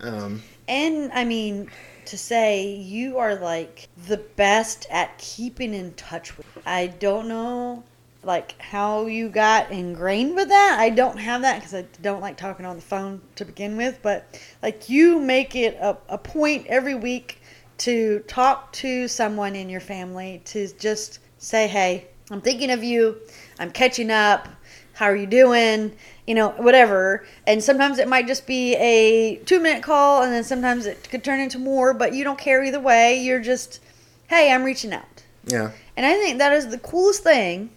Um, And I mean, to say you are like the best at keeping in touch with. I don't know, like how you got ingrained with that. I don't have that because I don't like talking on the phone to begin with. But like you make it a, a point every week to talk to someone in your family to just say, "Hey, I'm thinking of you. I'm catching up. How are you doing?" You know, whatever. And sometimes it might just be a two minute call, and then sometimes it could turn into more, but you don't care either way. You're just, hey, I'm reaching out. yeah. And I think that is the coolest thing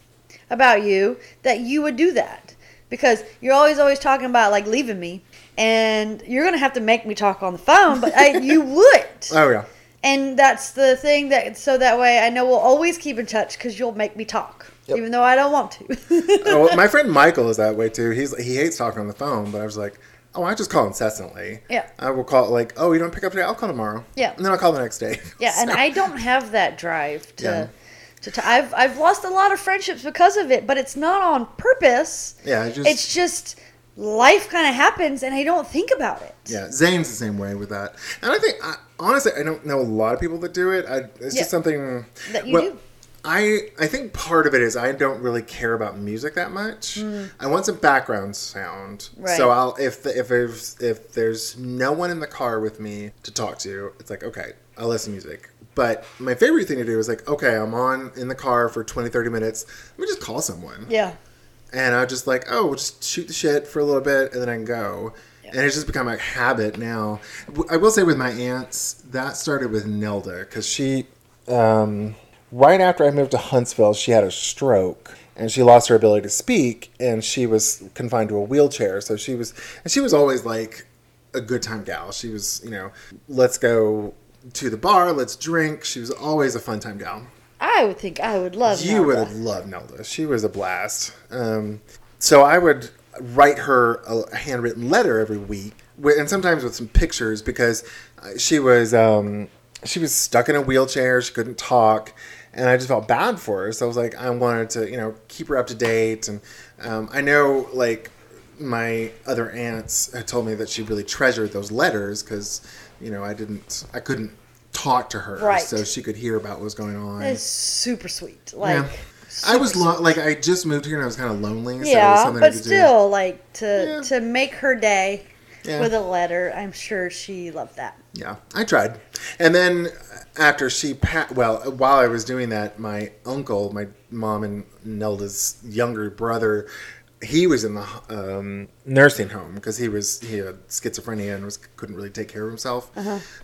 about you that you would do that because you're always always talking about like leaving me and you're going to have to make me talk on the phone but I you would. Oh yeah. And that's the thing that so that way I know we'll always keep in touch cuz you'll make me talk Yep. even though I don't want to. oh, well, my friend Michael is that way too. He's he hates talking on the phone, but I was like, oh, I just call incessantly. Yeah. I will call like, oh, you don't pick up today? I'll call tomorrow. Yeah. and then I'll call the next day. Yeah, and I don't have that drive to. Yeah. To, to, I've I've lost a lot of friendships because of it, but it's not on purpose. Yeah, just It's just life kind of happens, and I don't think about it. yeah. Zane's the same way with that, and I think I, honestly, I don't know a lot of people that do it. I, it's Yeah. just something That you well, do. I I think part of it is I don't really care about music that much. I want some background sound. Mm. Right. So I'll if the, if there's if there's no one in the car with me to talk to, it's like okay, I'll listen to music. But my favorite thing to do is like okay, I'm on in the car for 20 30 minutes. Let me just call someone. Yeah. And I was just like, oh, we'll just shoot the shit for a little bit and then I can go. And it's just become a habit now. I will say with my aunts, that started with Nelda because she, um, right after I moved to Huntsville, she had a stroke and she lost her ability to speak and she was confined to a wheelchair. So she was, and she was always like a good time gal. She was, you know, let's go to the bar, let's drink. She was always a fun time gal. I would think I would love. You would Nelda. have loved Nelda. She was a blast. Um, so I would write her a handwritten letter every week, and sometimes with some pictures because uh, she was um, she was stuck in a wheelchair. She couldn't talk, and I just felt bad for her. So I was like, I wanted to you know keep her up to date, and um, I know like my other aunts had told me that she really treasured those letters because you know I didn't I couldn't talk to her Right. so she could hear about what was going on. Is super sweet. Like. Yeah. I was lo- like I just moved here and I was kind of lonely. So Yeah, but could do. still, like to Yeah. to make her day Yeah. with a letter, I'm sure she loved that. Yeah, I tried. And then after she pa- well, while I was doing that, my uncle, my mom and Nelda's younger brother, he was in the um, nursing home because he was he had schizophrenia and was couldn't really take care of himself.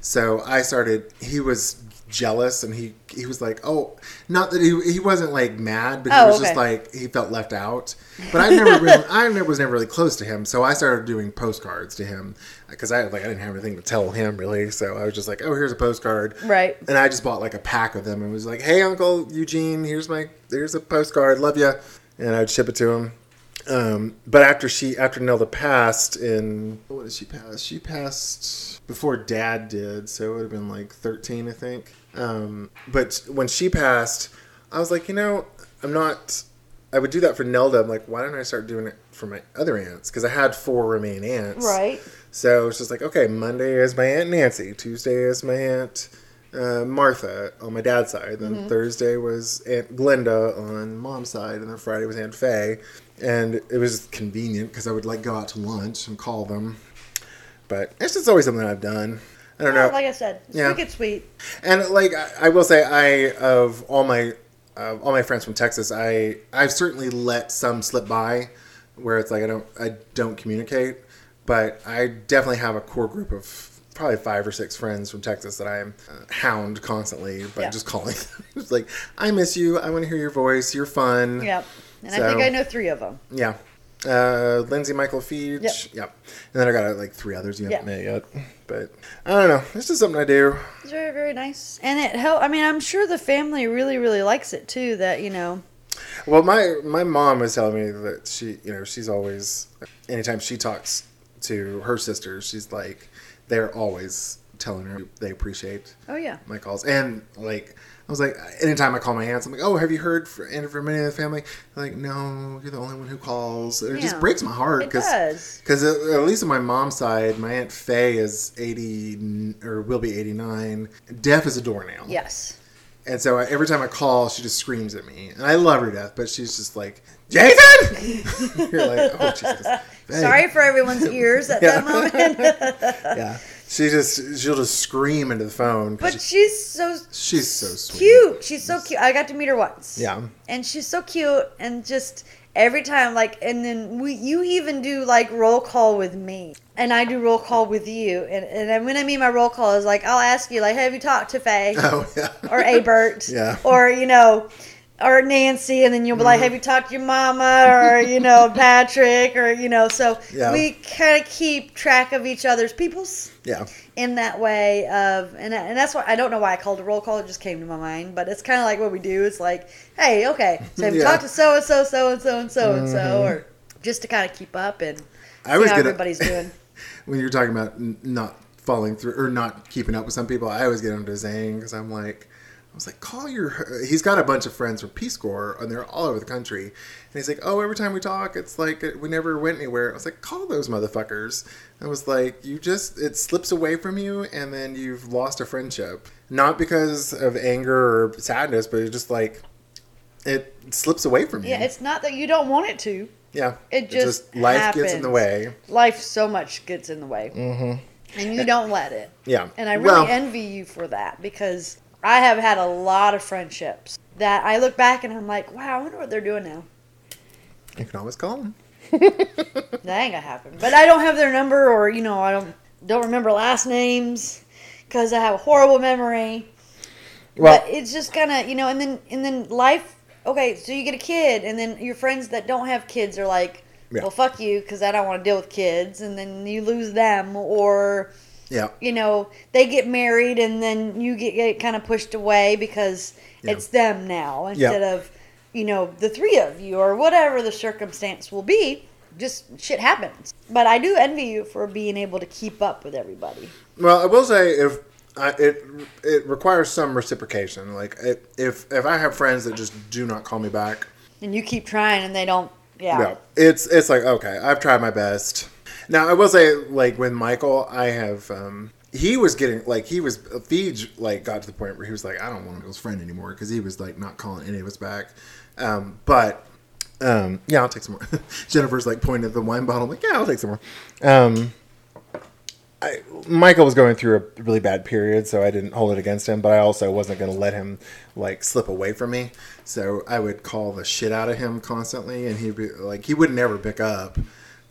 So I started. He was jealous and he he was like, oh, not that he he wasn't like mad, but he Oh, was just like he felt left out. But I never really I never was never really close to him, so I started doing postcards to him because I like I didn't have anything to tell him really. So I was just like, oh, here's a postcard, Right. and I just bought like a pack of them and was like, "Hey, Uncle Eugene, here's my here's a postcard. Love you," and I'd ship it to him. Um, but after she after Nelda passed in what did she pass? She passed before Dad did, so it would have been like thirteen, I think. Um, but when she passed, I was like, you know, I'm not. I would do that for Nelda. I'm like, why don't I start doing it for my other aunts? Because I had four remaining aunts. Right. So it's just like, okay, Monday is my aunt Nancy. Tuesday is my aunt uh, Martha on my dad's side. Then Mm-hmm. Thursday was Aunt Glenda on mom's side, and then Friday was Aunt Faye. And it was convenient because I would like go out to lunch and call them. But it's just always something I've done. I don't know. Like I said, it's Yeah. wicked sweet. And like I, I will say, I of all my uh, all my friends from Texas, I I've certainly let some slip by, where it's like I don't I don't communicate, but I definitely have a core group of probably five or six friends from Texas that I am uh, hound constantly by Yeah. just calling. them. it's like I miss you. I want to hear your voice. You're fun. Yep. And I think I know three of them. Yeah. Uh, Lindsay Michael Feege. Yep. Yep. And then I got uh, like three others you haven't met yet. But I don't know. It's just something I do. It's very, very nice. And it help. I mean, I'm sure the family really, really likes it too. That you know, Well, my my mom was telling me that she, you know, she's always anytime she talks to her sisters, she's like they're always telling her they appreciate oh yeah, my calls. And like I was like anytime I call my aunts, I'm like, "Oh, have you heard for, and from any of the family?" They're like, "No, you're the only one who calls." It just breaks my heart because because at, at least on my mom's side, my aunt Faye is 80 or will be 89, deaf as a doornail. Yes. And so I, every time I call, she just screams at me, and I love her death. But she's just like, "Jason!" You're like, "Oh Jesus!" Hey. Sorry for everyone's ears at Yeah. that moment. Yeah, she just she'll just scream into the phone. but she- she's so she's so sweet. cute. She's so cute. I got to meet her once. Yeah. And she's so cute and just every time like and then we you even do like roll call with me and I do roll call with you and and when I mean my roll call is like I'll ask you like have you talked to Faye Oh yeah. or Abert Yeah. or you know or Nancy and then you'll be like Mm-hmm. have you talked to your mama or you know Patrick or you know so Yeah. we kind of keep track of each other's people's Yeah. in that way of and, and that's why I don't know why I called it roll call it just came to my mind but it's kind of like what we do it's like hey okay so have you Yeah. Mm-hmm. talked to so and so so and so and so and so or just to kind of keep up and see I was how gonna- everybody's doing When you're talking about not following through or not keeping up with some people, I always get into Zane because I'm like. I was like, call your. He's got a bunch of friends from Peace Corps, and they're all over the country. And he's like, oh, every time we talk, it's like we never went anywhere. I was like, call those motherfuckers. I was like, you just it slips away from you, and then you've lost a friendship, not because of anger or sadness, but it's just like it slips away from you. yeah it's not that you don't want it to yeah. it just life gets in the way. life so much gets in the way mm-hmm. and you don't let it Yeah, And I really Well, envy you for that because I have had a lot of friendships that I look back and I'm like, wow, I wonder what they're doing now. You can always call them. That ain't gonna happen. But I don't have their number, or you know, I don't don't remember last names because I have a horrible memory. Well, but it's just kind of you know, and then and then life. Okay, so you get a kid, and then your friends that don't have kids are like, Yeah. well, fuck you, because I don't want to deal with kids, and then you lose them, or yeah, you know, they get married and then you get, get kind of pushed away because Yeah. it's them now instead of, you know, the three of you or whatever the circumstance will be. Just shit happens. But I do envy you for being able to keep up with everybody. Well, I will say if I, it it requires some reciprocation. Like it, if if I have friends that just do not call me back, And you keep trying and they don't. Yeah. no, it's it's like okay, I've tried my best. Now I will say, like when Michael, I have. um he was getting like he was Feege like got to the point where he was like I don't want to be his friend anymore because he was like not calling any of us back. Um, but um, yeah, I'll take some more. Jennifer's like pointing at the wine bottle. I'm like yeah, I'll take some more. Um, I, Michael was going through a really bad period, so I didn't hold it against him. But I also wasn't going to let him like slip away from me. So I would call the shit out of him constantly, and he'd be like, he would never pick up.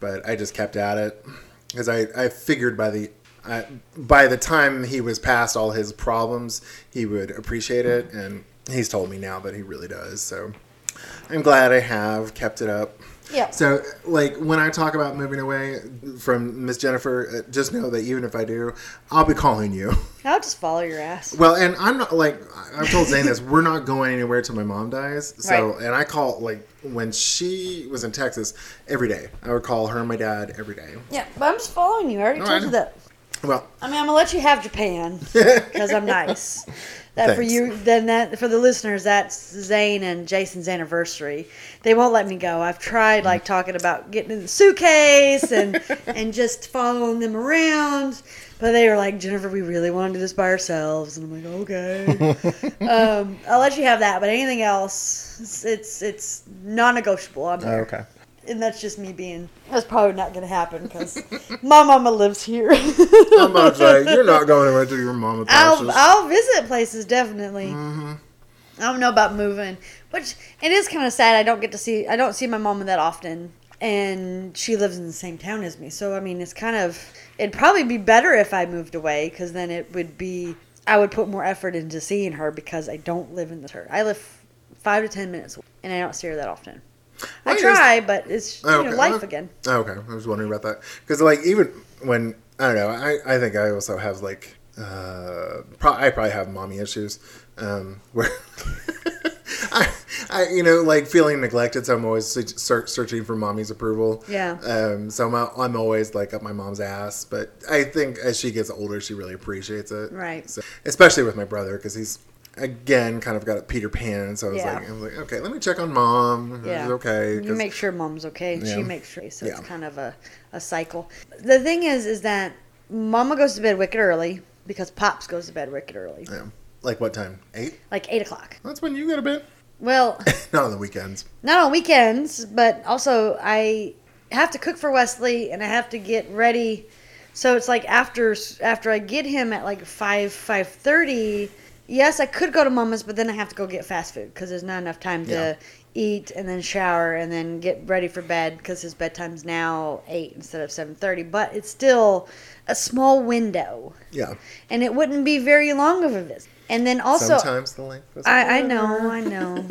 But I just kept at it because I, I figured by the I, by the time he was past all his problems, he would appreciate it, and he's told me now that he really does. So I'm glad I have kept it up. Yeah. So, like, when I talk about moving away from Miss Jennifer, uh, just know that even if I do, I'll be calling you. I'll just follow your ass. Well, and I'm not like I've told Zane this. We're not going anywhere till my mom dies. So, Right. and I call like when she was in Texas every day. I would call her and my dad every day. Yeah, but I'm just following you. I already No, I told you that. Well, I mean, I'm gonna let you have Japan because I'm nice. That for you, then that for the listeners, that's Zane and Jason's anniversary. They won't let me go. I've tried like talking about getting in the suitcase and and just following them around, but they were like, Jennifer, we really want to do this by ourselves, and I'm like, okay. um, I'll let you have that, but anything else, it's it's, it's non-negotiable. I'm there. okay. And that's just me being. That's probably not going to happen because my mama lives here. I'm about to say you're not going right to your mama. I'll I'll visit places definitely. Mm-hmm. I don't know about moving, which it is kind of sad. I don't get to see. I don't see my mama that often, and she lives in the same town as me. So I mean, it's kind of. It'd probably be better if I moved away because then it would be. I would put more effort into seeing her because I don't live in the her. I live five to ten minutes, away, and I don't see her that often. I try, but it's you Okay, know, life well, again. Oh, okay, I was wondering about that because, like, even when I don't know, I, I think I also have like, uh, pro- I probably have mommy issues, um, where I, I, you know, like feeling neglected. So I'm always se- search, searching for mommy's approval. Yeah. Um, so I'm, I'm always like up my mom's ass, but I think as she gets older, she really appreciates it. Right. So, especially with my brother because he's again kind of got a Peter Pan. So I was Yeah. like, I was like, okay, let me check on mom. Yeah. Okay. You make sure mom's okay. and She makes sure. So Yeah. it's kind of a, a cycle. The thing is, is that mama goes to bed wicked early because pops goes to bed wicked early, Yeah. Like what time? Eight? like eight o'clock. That's when you go to bed. Well, Not on the weekends. not on weekends, but also I have to cook for Wesley and I have to get ready. So it's like after after I get him at like five five thirty. Yes, I could go to Mama's, but then I have to go get fast food because there's not enough time to Yeah. eat and then shower and then get ready for bed because his bedtime's now eight instead of seven thirty. But it's still a small window, Yeah. and it wouldn't be very long of a visit. And then also, Sometimes the length I, I know, I know.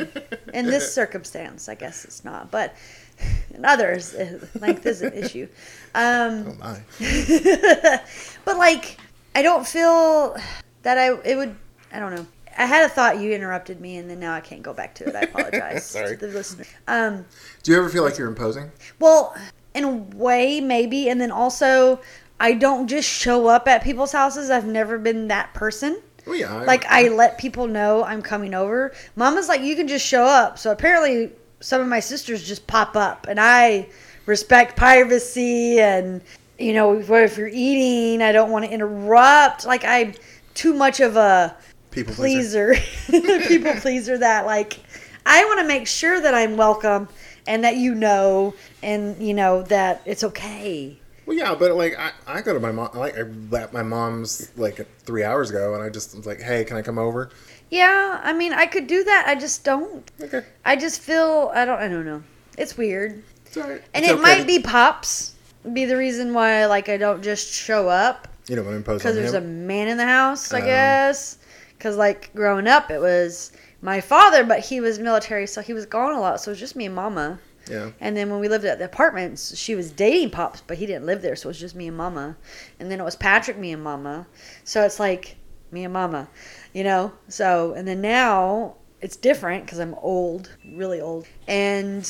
In this circumstance, I guess it's not, but in others, eh, length is an issue. Um, Oh my. but like, I don't feel that I it would. I don't know. I had a thought you interrupted me, and then now I can't go back to it. I apologize Sorry. to the listener. Um, Do you ever feel like you're imposing? well, in a way, maybe, and then also, I don't just show up at people's houses. I've never been that person. Well, yeah. I- like I let people know I'm coming over. Mama's like, you can just show up. So apparently, some of my sisters just pop up, and I respect privacy. And you know, if you're eating, I don't want to interrupt. Like I'm too much of a people pleaser. pleaser, people pleaser. That like I want to make sure that I'm welcome and that you know, and you know that it's okay. Well, yeah, but like I, I go to my mom. Like I left my mom's like three hours ago, and I just was like, "Hey, can I come over?" Yeah, I mean, I could do that. I just don't. Okay, I just feel I don't. I don't know. It's weird. it's all right. And It's it okay. might be pops be the reason why like I don't just show up You don't want to impose because there's him. a man in the house. I Um. guess because like growing up it was my father, but he was military, so he was gone a lot. So it was just me and mama. yeah. And then when we lived at the apartments, she was dating pops, but he didn't live there, so it was just me and mama. And then it was Patrick, me and mama. So it's like me and mama, you know. So and then now it's different because I'm old, really old, and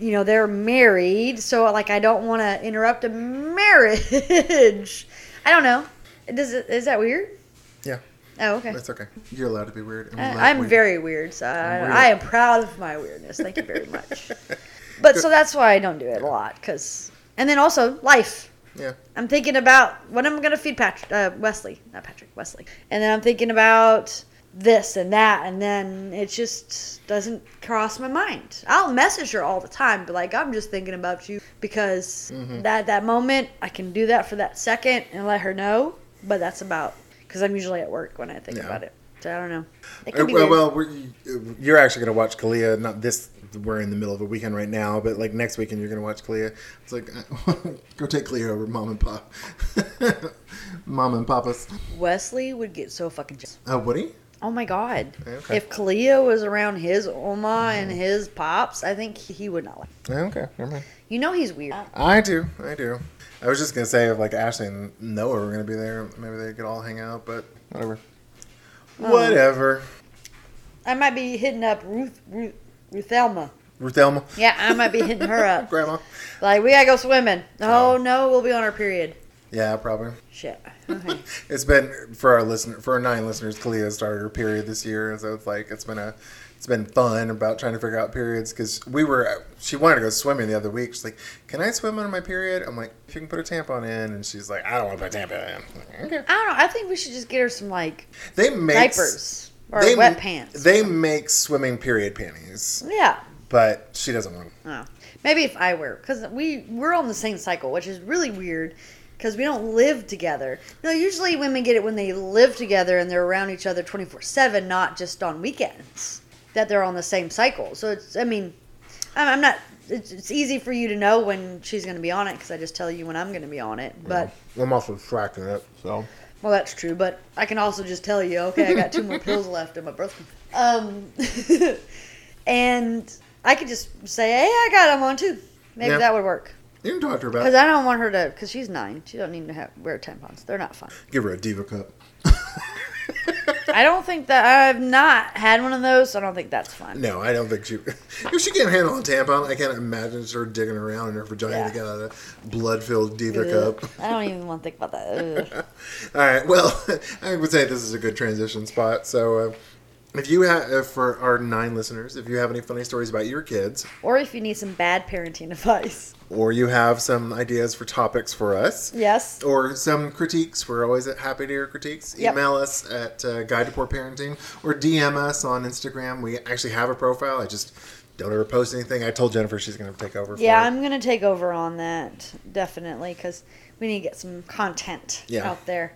you know they're married. So like I don't want to interrupt a marriage. I don't know. Does it, is that weird? Yeah. Oh, okay. That's okay. You're allowed to be weird. like I, I'm weird. very weird, so I, Weird. I am proud of my weirdness. Thank you very much. But so that's why I don't do it a lot, cause and then also life. Yeah. I'm thinking about what I'm gonna feed Patrick, uh, Wesley, not Patrick, Wesley, and then I'm thinking about this and that, and then it just doesn't cross my mind. I'll message her all the time, but like I'm just thinking about you because Mm-hmm. that that moment I can do that for that second and let her know, but that's about because I'm usually at work when I think Yeah. about it. So I don't know. Uh, well, well we're, you're actually going to watch Kalia. Not this. We're in the middle of a weekend right now, but like next weekend, you're going to watch Kalia. It's like, go take Kalia over mom and pop, mom and papa's. Wesley would get so fucking jealous. Uh, Woody. Oh my god. Okay. If Kalia was around his Oma and his pops, I think he would not like. Okay, never mind. You know he's weird. I do, I do. I was just gonna say if like Ashley and Noah were gonna be there, maybe they could all hang out, but whatever. Oh. Whatever. I might be hitting up Ruth Ruth Ruthelma. Ruth Elma, Yeah, I might be hitting her up. Grandma. Like we gotta go swimming. Oh no, we'll be on our period. Yeah, probably. Shit. Okay. It's been for our listener for our nine listeners. Kalia started her period this year, so it's like it's been a it's been fun about trying to figure out periods because we were she wanted to go swimming the other week. She's like, "Can I swim on my period?" I'm like, "If you can put a tampon in," and she's like, "I don't want to put a tampon in." Like, okay. I don't know. I think we should just get her some like They make diapers or they, wet pants. They make swimming period panties, yeah. but she doesn't want. Oh. Maybe if I were, because we we're on the same cycle, which is really weird, because we don't live together. No, usually women get it when they live together and they're around each other twenty four seven, not just on weekends. That they're on the same cycle. So it's, I mean, I'm, I'm not. It's, it's easy for you to know when she's going to be on it because I just tell you when I'm going to be on it. But I'm also tracking it, so well, that's true. But I can also just tell you, okay, I got two more pills left in my birth. Um, and I could just say, hey, I got them on too. Maybe Yeah. that would work. you can talk to her about. Because. I don't want her to, because she's nine. She don't need to have, wear tampons. They're not fun. Give her a diva cup. I don't think that I've not had one of those. So I don't think that's fun. No, I don't think she. If she can't handle a tampon, I can't imagine her digging around in her vagina Yeah. to get out a blood-filled diva Ugh. cup. I don't even want to think about that. All right. Well, I would say this is a good transition spot. So, uh, if you have, uh, for our nine listeners, if you have any funny stories about your kids, Or if you need some bad parenting advice. Or you have some ideas for topics for us, Yes. or some critiques, we're always happy to hear critiques. Yep. Email us at uh, Guide to Poor Parenting, or DM us on Instagram. We actually have a profile. I just don't ever post anything. I told Jennifer she's going to take over. Yeah. I'm going to take over on that. Definitely. Because we need to get some content Yeah. out there.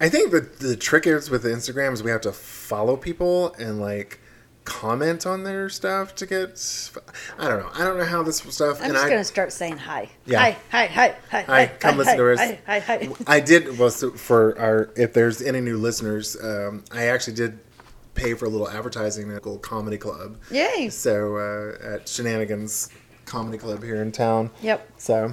I think the the trick is with Instagram is we have to follow people and like comment on their stuff to get. I don't know. I don't know how this stuff. I'm just I going to start saying hi. Yeah. Hi, hi, hi, hi. Hi, come hi, listen hi, to us. Hi, hi, hi. I did well so for our if there's any new listeners, um, I actually did pay for a little advertising at a little comedy club. Yay. So uh, at Shenanigans Comedy Club here in town. Yep. So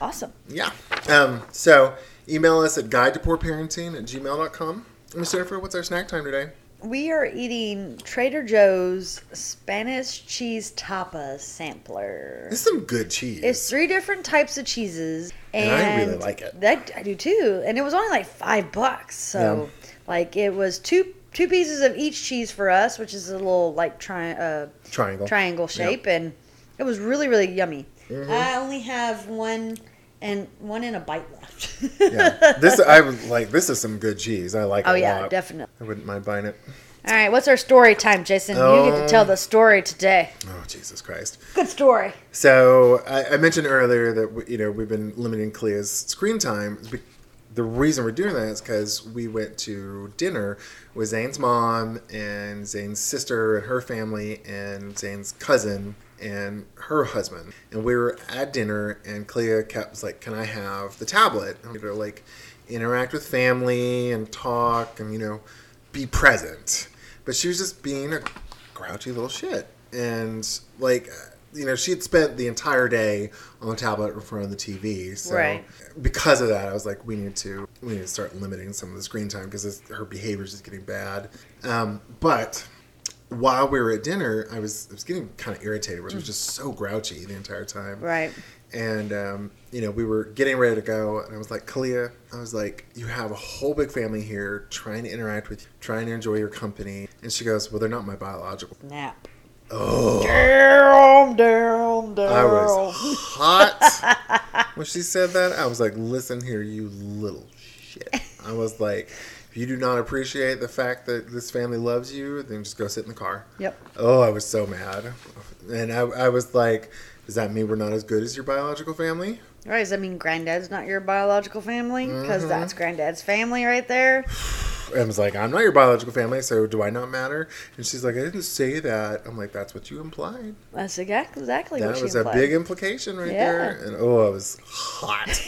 Awesome. yeah. Um, so email us at guide to poor parenting at gmail.com. Miss Jennifer, what's our snack time today? We are eating Trader Joe's Spanish cheese tapas sampler. This is some good cheese. It's three different types of cheeses, And and, I really like it. That I do too, and it was only like five bucks. So, like, it was two two pieces of each cheese for us, which is a little like tri- uh, Triangle. triangle shape, and it was really really yummy. Mm-hmm. I only have one and one in a bite left. yeah. This I would like. This is some good cheese. I like. oh a yeah, lot. definitely. I wouldn't mind buying it. All right, what's our story time, Jason? you get to tell um, the story today. Oh Jesus Christ! Good story. So I, I mentioned earlier that we- you know we've been limiting Kalia's screen time. The reason we're doing that is because we went to dinner with Zane's mom and Zane's sister and her family and Zane's cousin and her husband. And we were at dinner and Kalia kept was like, "Can I have the tablet?" You know, like interact with family and talk and you know be present. But she was just being a grouchy little shit. And like, you know, she had spent the entire day on the tablet in front of the TV. So Right. because of that, I was like, we need to we need to start limiting some of the screen time because her behavior is just getting bad. Um, but while we were at dinner, I was I was getting kind of irritated, which was just so grouchy the entire time. Right. And um, you know, we were getting ready to go, and I was like, Kalia, I was like, you have a whole big family here, trying to interact with you, trying to enjoy your company. And she goes, Well, they're not my biological. Nap. Oh, Damn, damn, damn. I was hot when she said that. I was like, Listen here, you little shit. I was like, if you do not appreciate the fact that this family loves you, then just go sit in the car. Yep. Oh, I was so mad. And I, I was like, does that mean we're not as good as your biological family? Right, does that mean granddad's not your biological family? Mm-hmm. Because that's granddad's family right there. I was like, I'm not your biological family, so do I not matter? And she's like, I didn't say that. I'm like, that's what you implied. That's exactly, exactly That was a big implication right Yeah. there. And oh, I was hot.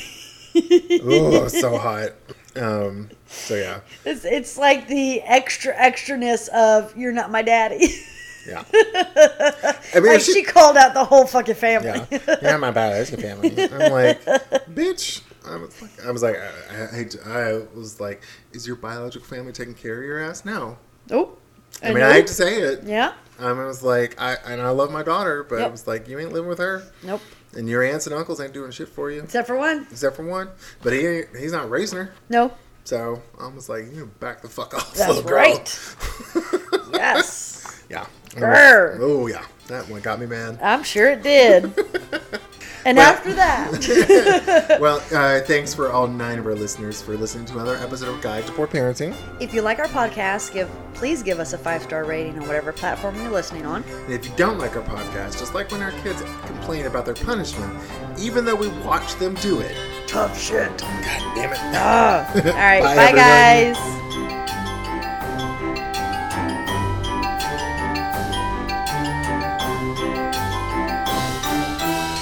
oh, I was so hot. Um, so yeah, It's, it's like the extra extraness of you're not my daddy. yeah. I mean, like if she, called out the whole fucking family. yeah, yeah, my biological family. I'm like, bitch. I was like, I was like, I, I, I was like, is your biological family taking care of your ass? No. oh, I mean, I hate to say it. Yeah. I was like, I and I love my daughter, but Yep. I was like, you ain't living with her, Nope. And your aunts and uncles ain't doing shit for you, Except for one. except for one. But he ain't, he's not raising her, No. so I'm was like, you back the fuck off, That's little girl. right. Yes. yeah. Grr. Oh yeah, that one got me, man. I'm sure it did. And Well- after that, well, uh, thanks for all nine of our listeners for listening to another episode of Guide to Poor Parenting. if you like our podcast, give please give us a five star rating on whatever platform you're listening on. And if you don't like our podcast, just like when our kids complain about their punishment, even though we watch them do it, Tough shit. God damn it. Ah. All right. Bye, bye guys.